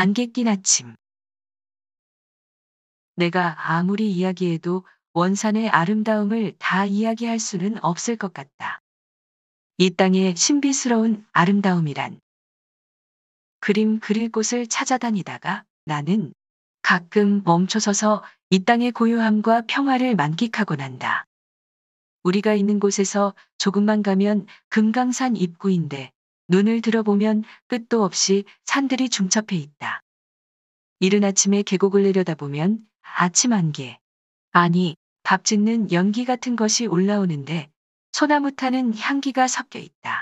안개 낀 아침. 내가 아무리 이야기해도 원산의 아름다움을 다 이야기할 수는 없을 것 같다. 이 땅의 신비스러운 아름다움이란 그림 그릴 곳을 찾아다니다가 나는 가끔 멈춰서서 이 땅의 고요함과 평화를 만끽하곤 한다. 우리가 있는 곳에서 조금만 가면 금강산 입구인데 눈을 들어보면 끝도 없이 산들이 중첩해 있다. 이른 아침에 계곡을 내려다보면 아침 안개, 아니 밥 짓는 연기 같은 것이 올라오는데 소나무 타는 향기가 섞여 있다.